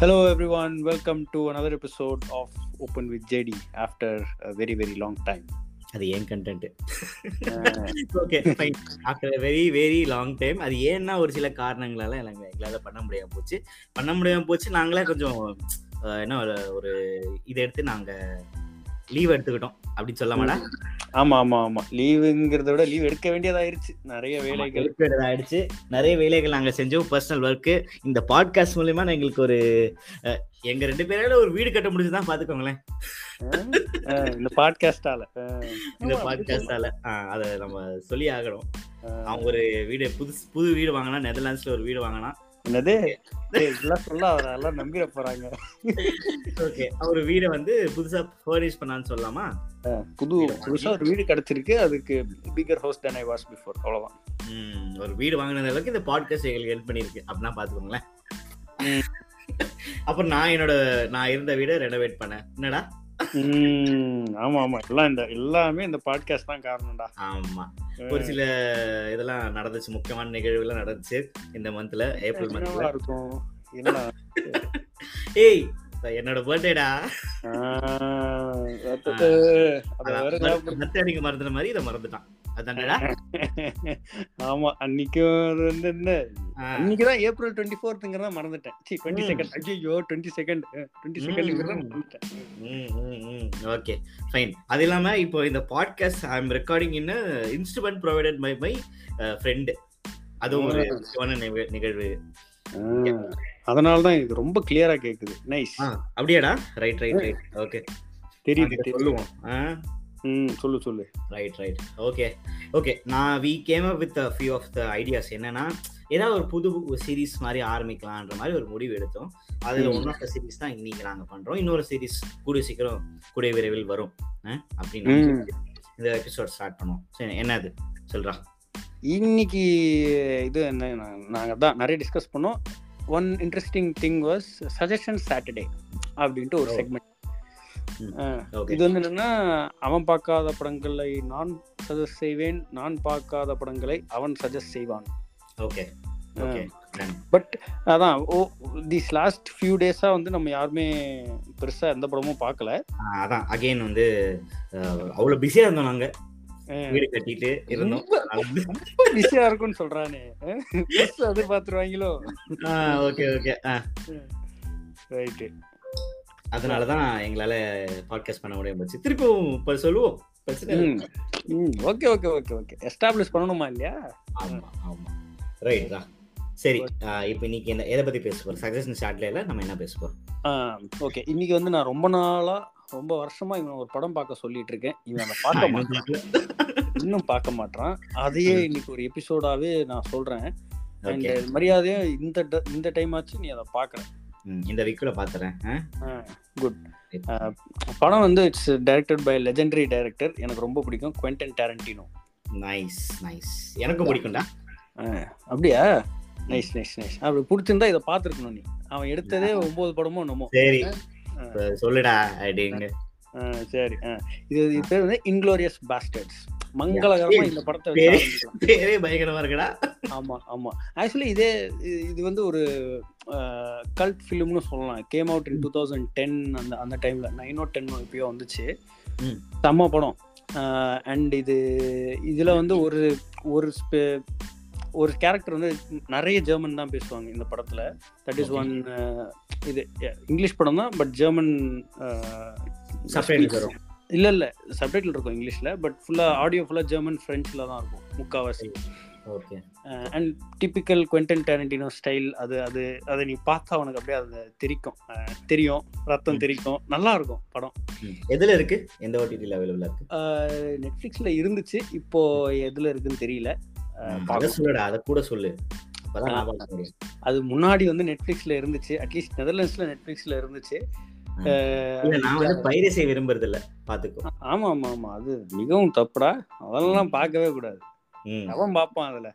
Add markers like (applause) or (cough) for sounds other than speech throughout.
Hello, everyone. Welcome to another episode of Open with JD after a very, very long time. அது ஏன் content okay fine after very very long time அது ஏன்னா ஒரு சில காரணங்களால எனக்கு எங்களால் பண்ண முடியாம போச்சு. பண்ண முடியாம போச்சு. நாங்களே கொஞ்சம் என்ன ஒரு ஒரு இதை எடுத்து நாங்க லீவ் எடுத்துக்கிட்டோம் அப்படின்னு சொல்லாமடா ஆமா ஆமா ஆமா. லீவுங்கிறத விட லீவ் எடுக்க வேண்டியதாயிருச்சு. நிறைய வேலைகள். ஆயிடுச்சு நிறைய வேலைகள் நாங்க செஞ்சோம் பர்சனல் ஒர்க்கு இந்த பாட்காஸ்ட் மூலியமா நான் எங்களுக்கு ஒரு எங்க ரெண்டு பேரால ஒரு வீடு கட்ட முடிஞ்சுதான் பாத்துக்கோங்களேன். இந்த பாட்காஸ்டால இந்த பாட்காஸ்டால அதை நம்ம சொல்லி ஆகணும். அவங்க ஒரு வீடு புது புது வீடு வாங்கினா நெதர்லாண்ட்ஸ்ல ஒரு வீடு வாங்கினா என்னது? இதெல்லாம் சொல்ல அவர் எல்லாம் நம்பிட போறாங்க. ஓகே அவர் வீடை வந்து புதுசா ஃபர்னிஷ் பண்ணான்னு சொல்லலாமா? புது புதுசா ஒரு வீடு கிடைச்சிருக்கு. அதுக்கு bigger house than I was before அவ்வளவுதான். ஒரு வீடு வாங்கின அளவுக்கு இந்த பாட்காஸ்ட் எங்களுக்கு ஹெல்ப் பண்ணிருக்கு அப்படின்னா பாத்துக்கோங்களேன். அப்புறம் நான் என்னோட நான் இருந்த வீடை ரெனோவேட் பண்ணேன். என்னடா? ஆமா ஆமா. எல்லாம் இந்த எல்லாமே இந்த பாட்காஸ்ட் தான் காரணம்டா. ஆமா. ஒரு சில இதெல்லாம் நடந்துச்சு முக்கியமான நிகழ்வுலாம் நடந்துச்சு இந்த மந்த்ல ஏப்ரல் மந்த்ல இருக்கும். என்னடா? (laughs) ஏய் என்னோட பர்த்டேடா அன்னைக்கு மறந்துன மாதிரி இதை மறந்துட்டான். அதான்டா. ஆமா அன்னைக்கும் வந்து என்ன அன்னைக்குதான் ஏப்ரல் டுவெண்ட்டி ஃபோர்த்துங்கிறத மறந்துட்டேன் சி டுவெண்ட்டி. செகண்ட் ஐயோ டுவெண்ட்டி செகண்ட் டுவெண்ட்டி செகண்ட்ங்கிறத. மறந்துட்டேன். ஓகே ஃபைன் அது இல்லாம இப்போ இந்த podcast I am recording in instrument provided by my friend அதுவும் ஒரு நிகழ்வு. அதனால தான் இது ரொம்ப கிளியரா கேக்குது. நைஸ் அப்படியாடா? ரைட் ரைட் ரைட் ஓகே தெரியுது சொல்லுவோம். ம் சொல்லு சொல்லு. ரைட் ரைட் ஓகே ஓகே நான் we came up with few of the ideas என்னன்னா ஏதாவது ஒரு புது சீரிஸ் மாதிரி ஆரம்பிக்கலான்ற மாதிரி ஒரு முடிவு எடுத்தோம். அதுல. ஒன் ஆஃப் த சீரிஸ் தான் இன்னைக்கு நாங்க பண்றோம். இன்னொரு சீரிஸ் கூடிய சீக்கிரம் கூடிய விரைவில் வரும். அப்படின்னு இந்த எபிசோட் ஸ்டார்ட் பண்ணுவோம். சரி என்னது? சொல்றா. இன்னைக்கு இது என்ன நா- நாங்க தான் நிறைய டிஸ்கஸ் பண்ணோம். One interesting thing was suggestion Saturday அப்படின்ட்டு ஒரு Oh. செக்மெண்ட் ம். ஓகே இது வந்து என்னன்னா அவன் பார்க்காத படங்களை நான் சஜஸ்ட் செய்வேன் நான் பார்க்காத படங்களை அவன் சஜஸ்ட் செய்வான். ஓகே பட் அதான் ஓ திஸ் லாஸ்ட் ஃபியூ டேஸா வந்து நம்ம யாருமே பெருசா எந்த படமும் பார்க்கல. அதான் அகைன் வந்து அஹ், அவ்வளவு பிஸியா இருந்தோம் நாங்க. அஹ் வீடு கட்டிட்டு இருந்தோம். பிஸியா இருக்கும்னு சொல்றானே. அது பாத்துருவாங்களோ? ஓகே ஓகே ரைட்டு அதனாலதான் எங்களால பாட்காஸ்ட் பண்ண முடியாம போச்சு. திருப்பியும் இப்ப சொல்லுவோம். Okay okay okay okay establish பண்ணணுமா இல்லையா? ஆமா ஆமா. ரைட் தான். சரி இப்போ இன்னைக்கு என்ன எதை பத்தி பேச போறோம்? சஜஷன் ஷார்ட்ல நம்ம என்ன பேச போறோம்? ஓகே இன்னைக்கு வந்து நான் ரொம்ப நாளா ரொம்ப வருஷமா இவன் ஒரு படம் பார்க்க சொல்லிட்டு இருக்கேன் இவன் அதை பார்க்க மாட்டான் இன்னும் பார்க்க மாட்டான் அதையே இன்னைக்கு ஒரு எபிசோடாவே நான் சொல்றேன். And okay. மரியாதையா இந்த இந்த டைம் ஆச்சு நீ அதை பார்க்கற. இந்த வீக்குல பாத்துறேன் குட் படம் வந்து it's directed by legendary director எனக்கு ரொம்ப பிடிக்கும். குவென்டன் டேரண்டினோ நைஸ் நைஸ் எனக்கும் பிடிக்கும்டா. அப்படியா? நைஸ் நைஸ் நைஸ் அப்படி பிடிச்சிருந்தா இதை பார்த்துருக்கணும் நீ. அவன் எடுத்ததே ஒன்பது படமோ என்னமோ. சரி. சொல்லுடா அப்படிங்க ஆ, சரி. இது இது பேர் வந்து இன்க்ளோரியஸ் பாஸ்டர்ட்ஸ் மங்களகரமா இந்த படத்தை பேரு- பயங்கரமா இருக்குடா. ஆமா ஆமா. ஆக்சுவலி இதே இது- வந்து ஒரு கல்ட் ஃபிலிம்னு சொல்லலாம். Came out in two thousand ten அந்த அந்த டைம்ல நைனோ டென்னோ எப்பயோ வந்துச்சு. ம். செம்ம படம். அண்ட் இது இதுல வந்து ஒரு ஒரு ஒரு கேரக்டர் வந்து நிறைய ஜெர்மன் தான் பேசுவாங்க இந்த படத்துல. That is. ஒன் இது இங்கிலீஷ் படம் தான் பட் ஜெர்மன் இல்ல இல்ல சப்டைட்டில் இருக்கும் இங்கிலீஷ்ல பட் ஃபுல்லா ஆடியோ ஃபுல்லா ஜெர்மன் ஃப்ரெஞ்சில் தான் இருக்கும் முக்காவாசி. Okay. And typical Quentin Tarantino style அது அது அதை நீ பார்த்தா உனக்கு அப்படியே அது தெரிக்கும். தெரியும் ரத்தம். தெரிக்கும் நல்லா இருக்கும் படம். எதுல இருக்கு? எந்த ஓடிடில அவைலபிளா இருக்கு? நெட்ஃப்ளிக்ஸ்ல இருந்துச்சு இப்போ எதுல இருக்குன்னு தெரியல. அதை. சொல்லுடா அதை கூட சொல்லு. பார்க்க முடியும் அது முன்னாடி வந்து நெட்ஃப்ளிக்ஸ்ல இருந்துச்சு. அட்லீஸ்ட் நெதர்லாண்ட்ஸ்ல நெட்ஃப்ளிக்ஸ்ல இருந்துச்சு. நான் வந்து பைரசி விரும்புறது இல்ல பாத்துக்கோ. ஆமா ஆமா ஆமா. அது மிகவும் தப்புடா. அதெல்லாம் பார்க்கவே கூடாது. ம். அவன் பார்ப்பான் அதுல.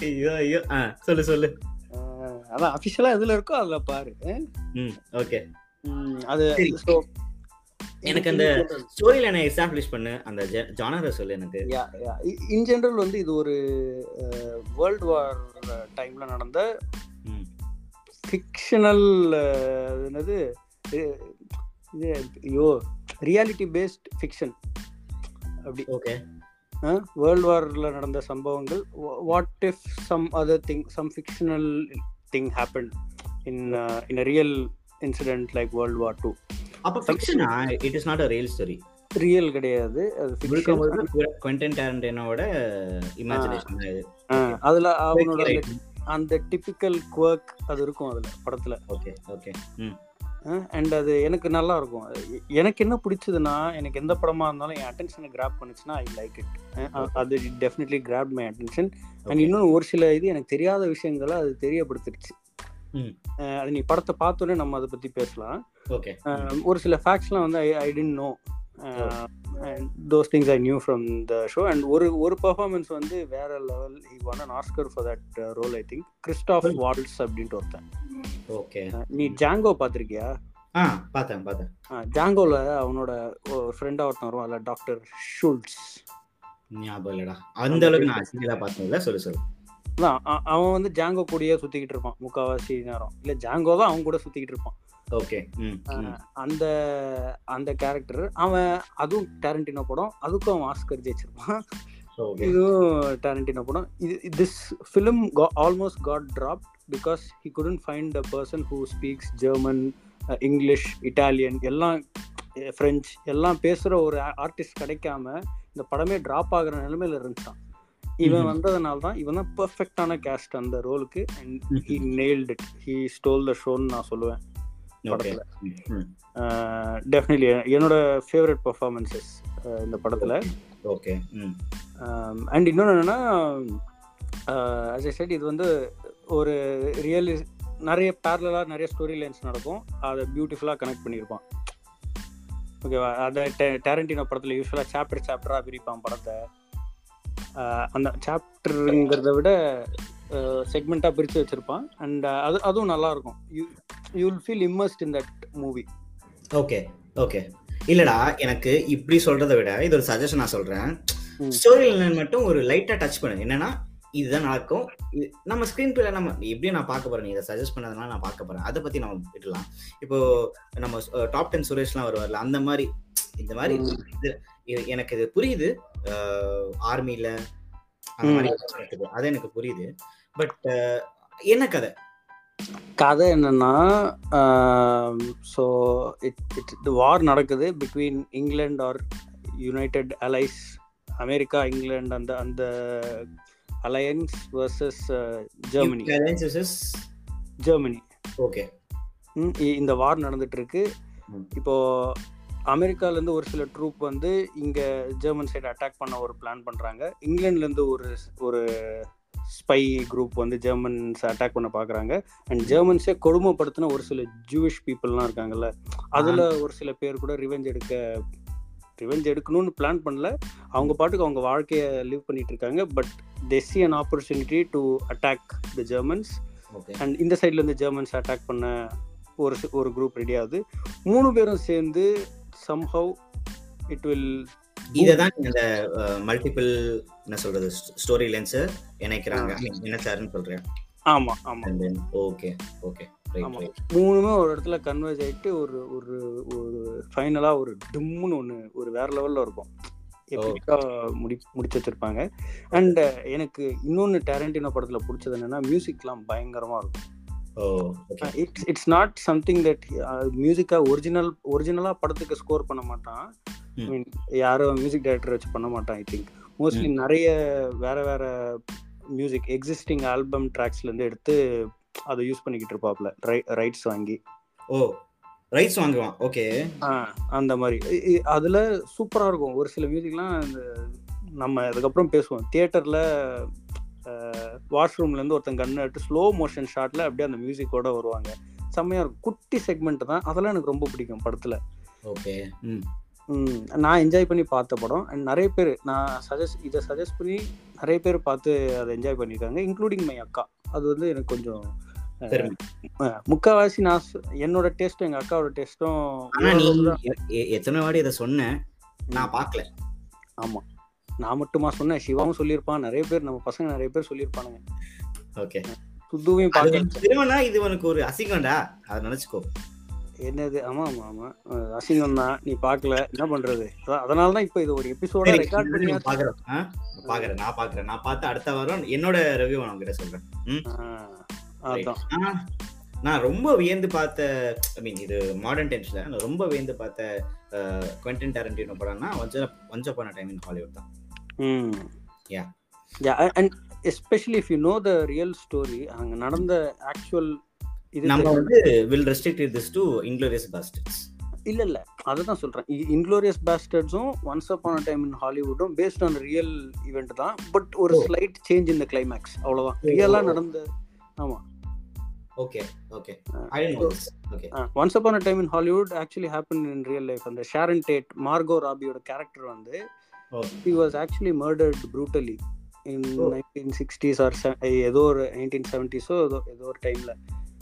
ஐயோ ஐயோ. ஆ சொல்லு சொல்லு. அதான் அபிஷியலா எதுல இருக்கோ அதுல பாரு. ஓகே. அது எனக்கு அந்த ஸ்டோரி லைனை எஸ்டாப்ளிஷ் பண்ணு. அந்த ஜானரை சொல்லு எனக்கு. இன் ஜெனரல் வந்து இது ஒரு வேர்ல்டு வார் டைம்ல நடந்த. ஃபிக்ஷனல் என்னது? இது ஐயோ ரியாலிட்டி பேஸ்ட் ஃபிக்ஷன் அப்படி ஓகே வேர்ல்டு வார்ல நடந்த சம்பவங்கள். What if some other thing some fictional thing happen in in real incident like world war two அப்ப ஃபிக்ஷனா it is not a real story real கிடையாது. அது குவென்டன் டாரண்டினோட இமேஜினேஷன் இது. அதுல அவனோட அந்த- டிபிக்கல் குவர்க் அது இருக்கும் அதுல படத்துல. ஓகே ஓகே அண்ட் அது எனக்கு நல்லா இருக்கும். எனக்கு என்ன பிடிச்சதுன்னா எனக்கு எந்த படமா இருந்தாலும் என் அட்டென்ஷனை கிராப் பண்ணுச்சுன்னா ஐ லைக் இட் அது definitely grab my attention and. இன்னும் ஒரு சில இது எனக்கு தெரியாத விஷயங்களை அது தெரியப்படுத்திடுச்சு. அது நீ படத்தை பார்த்தோன்னே நம்ம அதை பத்தி பேசலாம். ஒரு சில ஃபேக்ட்ஸ்லாம் வந்து I I didn't know those things I knew from the show and ஒரு ஒரு பெர்ஃபார்மன்ஸ் வந்து வேற level he won an Oscar for that role I think Christoph Waltz அப்படின்ட்டு ஒருத்தன். ஓகே. நீ ஜாங்கோ பார்த்திருக்கியா? ஆ பார்த்தேன் பார்த்தேன். ஜாங்கோல அவனோட ஃப்ரெண்டா ஒருத்தன் வருவான்ல டாக்டர் ஷுல்ட்ஸ் ஞாபகம் இல்லடா. அந்த அளவுக்கு நான் சிங்கிளா பார்த்ததில்ல. சொல்லு சொல்லு. அ- அவன் வந்து ஜாங்கோ கூடயே சுத்திக்கிட்டு இருப்பான் முக்காவாசி நேரம். இல்ல ஜாங்கோ தான் அவன் கூட சுத்திக்கிட்டு இருப்பான். ஓகே. அந்த அந்த கேரக்டர் அவன் அதுவும் டேரண்டினோ படம் அதுக்கும் அவன் ஆஸ்கர் ஜெயிச்சிருப்பான். இதுவும் டேரண்டினோ படம். இது this film almost got drop because he couldn't find a person who speaks German English Italian எல்லாம் ஃப்ரெஞ்ச் எல்லாம் பேசுகிற ஒரு ஆர்டிஸ்ட் கிடைக்காம இந்த படமே ட்ராப் ஆகுற நிலைமையில இருந்துச்சான் இவன். வந்ததுனால தான் இவன் தான் பெர்ஃபெக்டான கேஸ்ட் அந்த ரோலுக்கு and he. Nailed it he stole the ஷோன்னு நான் சொல்லுவேன். படத்துல. டெஃபினெட்லி என்னோட ஃபேவரட் பர்ஃபார்மன்சஸ் இந்த படத்தில். ஓகே அண்ட் இன்னொன்று என்னென்னா அஸ் ஐ செட் இது வந்து ஒரு ரியலி நிறைய பேரலாக நிறைய ஸ்டோரி லைன்ஸ் நடக்கும். அதை பியூட்டிஃபுல்லாக கனெக்ட் பண்ணியிருப்பான். ஓகேவா அதை டேரண்டினோ படத்தில் யூஸ்வலாக சாப்டர் சாப்டராக பிரிப்பான் படத்தை. அந்த சாப்டருங்கிறத விட செக்மெண்ட்டாக பிரித்து வச்சுருப்பான். அண்ட் அது அதுவும் நல்லாயிருக்கும் you will feel immersed in that movie okay okay இல்லடா எனக்கு இப்படி சொல்றதை விட இது ஒரு சஜஷன் நான் சொல்றேன். ஸ்டோரி லைன் மட்டும் ஒரு லைட்டா டச் பண்ணு என்னன்னா இதுதான் நடக்கும். நம்ம ஸ்கிரீன் பிளே நம்ம எப்படியும் நான் பார்க்க போறேன்? நீ இதை சஜஸ்ட் பண்ணதுனால நான் பார்க்க போறேன். அதை பத்தி நம்ம விட்டுலாம் இப்போ நம்ம டாப் டென் சுரேஷ்லாம் வருவார்ல அந்த மாதிரி இந்த மாதிரி எனக்கு இது புரியுது. ஆர்மில அந்த மாதிரி. அது எனக்கு புரியுது. பட் என்ன கதை? கதை என்னன்னா ஸோ இட் இட் வார் நடக்குது between England or United Allies America England அந்த அந்த alliance versus Germany Germany okay ம், இ- இந்த வார் நடந்துட்டு இருக்கு. இப்போ அமெரிக்கால இருந்து ஒரு சில ட்ரூப் வந்து இங்க ஜெர்மன் சைடு அட்டாக் பண்ண ஒரு பிளான் பண்றாங்க. இங்கிலாந்துல இருந்து ஒரு ஒரு ஸ்பை குரூப் வந்து ஜெர்மன்ஸ் அட்டாக் பண்ண பாக்குறாங்க. அண்ட் ஜெர்மன்ஸே கொடுமைப்படுத்தின ஒரு சில ஜூவிஷ் பீப்புள்லாம் இருக்காங்கல்ல அதுல ஒரு சில பேர் கூட ரிவெஞ்ச் எடுக்க ரிவெஞ்ச் எடுக்கணும்னு பிளான் பண்ணல. அவங்க பாட்டுக்கு அவங்க வாழ்க்கையை லிவ் பண்ணிட்டு இருக்காங்க. But they see an opportunity to attack the Germans and இந்த சைட்ல இருந்து ஜெர்மன்ஸ் அட்டாக் பண்ண ஒரு சி- ஒரு குரூப் ரெடி ஆகுது. மூணு பேரும் சேர்ந்து சம்ஹவ் இட் வில் இததான் நீங்க அந்த மல்டிபிள் என்ன சொல்றது ஸ்டோரி லைன்ஸ் இணைக்கிறாங்க. இணைச்சாருன்னு சொல்றேன். ஆமா ஆமா. ஓகே ஓகே மூணுமே ஒரு இடத்துல கன்வெர்ஜ் ஆயிட்டு ஒரு ஒரு ஒரு ஃபைனலா ஒரு டிம்முன்னு ஒன்று ஒரு வேற லெவல்ல இருக்கும். முடி முடிச்சு வச்சிருப்பாங்க. அண்ட் எனக்கு இன்னொன்று டேரண்டினோ படத்துல பிடிச்சது என்னன்னா மியூசிக்லாம் பயங்கரமா இருக்கும். It's it's not something that மியூசிக்கா original ஒரிஜினலா படத்துக்கு ஸ்கோர் பண்ண மாட்டான். ம். I mean, யாரும் மியூசிக் டைரக்டர் வச்சு பண்ண மாட்டான் ஐ திங்க் மோஸ்ட்லி நிறைய வேற வேற மியூசிக் எக்ஸிஸ்டிங் ஆல்பம் ட்ராக்ஸ்ல இருந்து எடுத்து அதை யூஸ் பண்ணிக்கிட்டு இருப்பாப்ல ரைட்ஸ் வாங்கி. ஓ ரைட்ஸ் வாங்குவான் ஓகே அந்த மாதிரி. அதுல சூப்பரா இருக்கும். ஒரு சில மியூசிக்லாம் நம்ம அதுக்கப்புறம் பேசுவோம். தியேட்டர்ல வாஷ்ரூம்ல இருந்து ஒருத்தன் கன் எடுத்து ஸ்லோ மோஷன் ஷாட்ல அப்படியே அந்த மியூசிக்கோட வருவாங்க. செம்மையா இருக்கும். குட்டி செக்மெண்ட் தான். அதெல்லாம் எனக்கு ரொம்ப பிடிக்கும் படத்துல. ஓகே. நான் என்ஜாய் பண்ணி பார்த்த படம். அண்ட் நிறைய பேர் நான் சஜஸ்ட் இதை சஜஸ்ட் பண்ணி நிறைய பேர் பார்த்து அதை என்ஜாய் பண்ணியிருக்காங்க. இன்க்ளூடிங் மை அக்கா. அது வந்து எனக்கு கொஞ்சம் முக்காவாசி நான் என்னோட டேஸ்ட்டும் எங்க அக்காவோட டேஸ்ட்டும் எத்தனை வாடி இதை சொன்ன நான் பார்க்கல. ஆமா. நான் மட்டுமா சொன்னேன் சிவாவும் சொல்லியிருப்பான் நிறைய பேர் நம்ம பசங்க நிறைய பேர் சொல்லியிருப்பானுங்க. ஓகே. சுத்துவையும் அது பார்க்க உனக்கு பெருமைனா இது உனக்கு ஒரு அசிங்கம்டா? அதை நினைச்சுக்கோ. என்னது? ஆமா ஆமா ஆமா. அசிங்கம் தான் நீ பார்க்கல. என்ன பண்றது? அதனால தான் இப்போ இது ஒரு எபிசோட ரெக்கார்ட் நீ பண்ணியா பாக்குறேன் நான் பாக்குறேன் நான் பார்த்து அடுத்த வாரம் என்னோட ரிவ்யூ நான் உங்ககிட்ட சொல்றேன். அதான். நான் ரொம்ப வியந்து பார்த்த ஐ மீன் இது மாடர்ன் டைம்ஸ்ல நான் ரொம்ப வியந்து பார்த்த குவென்டின் டேரண்டினோ படம்னா once once upon time in Hollywood தான். ம். Yeah. Yeah and especially if you know the real story அங்க நடந்த ஆக்சுவல் இது நம்ம. வந்து will restrict this to Inglourious Basterds இல்ல இல்ல. அதுதான் சொல்றேன். இன்க்ளோரியஸ் பாஸ்டர்ட்ஸும் ஒன்ஸ் அப்பான் டைம் இன் ஹாலிவுட்டும் பேஸ்ட் ஆன் ரியல் ஈவெண்ட் தான். பட் ஒரு Oh. ஸ்லைட் சேஞ்ச் இந்த கிளைமேக்ஸ் அவ்வளவுதான். Oh. ரியலா நடந்த ஆமா. Okay okay I okay once upon time in Hollywood actually happen in real life அந்த ஷாரன் டேட் மார்கோ ராபியோட கேரக்டர் வந்து was actually murdered brutally in Oh. 1960s or se- ஏதோ ஒரு 1970s ஓ ஏதோ ஏதோ ஒரு டைம்ல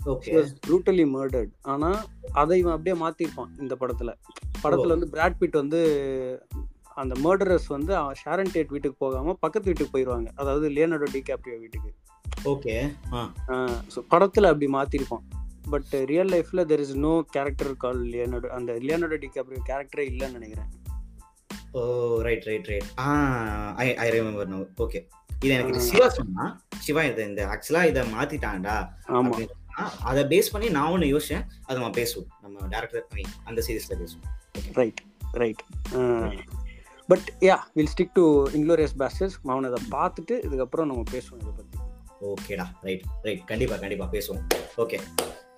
okay he was brutally murdered. ஆனா அதை இவன் அப்படியே மாத்திருப்பான் இந்த படத்துல. படத்துல வந்து பிராட் பிட் வந்து அந்த மர்டரர்ஸ் வந்து ஷாரன் டேட் வீட்டுக்கு போகாம பக்கத்து வீட்டுக்கு போயிடுவாங்க அதாவது லியோனார்டோ டிகாப்ரியோ வீட்டுக்கு. ஓகே ஸோ படத்துல அப்படி மாத்திருப்பான். பட் ரியல் லைஃப்ல there is no character call Leonardo அந்த லியோனார்டோ டிகாப்ரியோ கேரக்டரே இல்லைன்னு நினைக்கிறேன். ஓ right right right ah I I remember no okay இது எனக்கு. சிவா சொன்னா சிவா இதை இந்த ஆக்சுவலா இதை மாத்திட்டான்டா அதை பேஸ் பண்ணி நான் ஒன்று யோசிச்சேன். அதை நம்ம பேசுவோம். நம்ம டேரக்டர் அந்த சீரீஸ்ல பேசுவோம். Right right but yeah will stick to Inglourious Basterds அவனை அதை பார்த்துட்டு இதுக்கப்புறம் நம்ம பேசுவோம் இதை பற்றி ஓகேடா ரைட் ரைட் கண்டிப்பா கண்டிப்பா பேசுவோம். ஓகே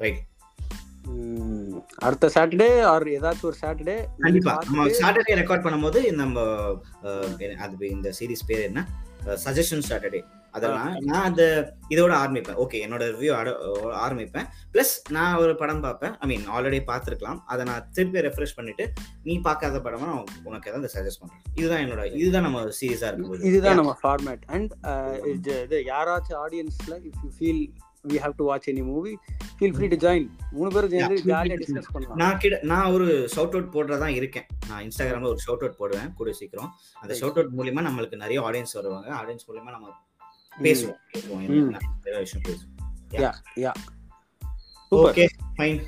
ரைட் அடுத்த சாட்டர்டே ஆர் ஏதாச்சும் ஒரு சாட்டர்டே கண்டிப்பா. நம்ம சாட்டர்டே ரெக்கார்ட் பண்ணும்போது நம்ம அது இந்த சீரிஸ் பேர் என்ன? சஜஷன் சாட்டர்டே அதெல்லாம் நான் அந்த இதோட ஆரம்பிப்பேன். ஓகே என்னோட ரிவ்யூ ஆரம்பிப்பேன். ப்ளஸ் நான் ஒரு படம் பார்ப்பேன். ஐ மீன் ஆல்ரெடி பார்த்துருக்கலாம். அதை நான் திருப்பி ரெஃப்ரெஷ் பண்ணிட்டு நீ பார்க்காத படமா நான் உனக்கு ஏதாவது சஜஸ்ட் பண்றேன். இதுதான் என்னோட இதுதான் நம்ம சீரியஸா இருக்கும் இதுதான் நம்ம ஃபார்மேட் அண்ட் இது யாராச்சும் ஆடியன்ஸ்ல if you feel we have to watch any movie feel free to join மூணு பேரும் சேர்ந்து. ஜாலியாக டிஸ்கஸ் பண்ணலாம். நான் கிட்ட நான் ஒரு ஷவுட் அவுட் போடுறதா இருக்கேன். நான் இன்ஸ்டாகிராம்ல ஒரு ஷவுட் அவுட் போடுவேன் கூட சீக்கிரம். அந்த. ஷவுட் அவுட் மூலியமா நம்மளுக்கு நிறைய ஆடியன்ஸ் வருவாங்க. ஆடியன்ஸ் மூலியமா நம்ம பேசுவோம். நிறைய விஷயம் பேசுவோம். யா யா ஓகே ஃபைன்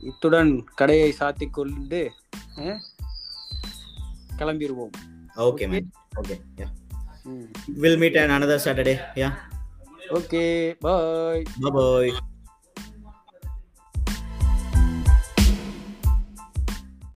இத்துடன் கடையை சாத்திக் கொண்டு கிளம்பிடுவோம் okay man okay yeah will meet and another saturday Oke, okay, bye. Bye bye.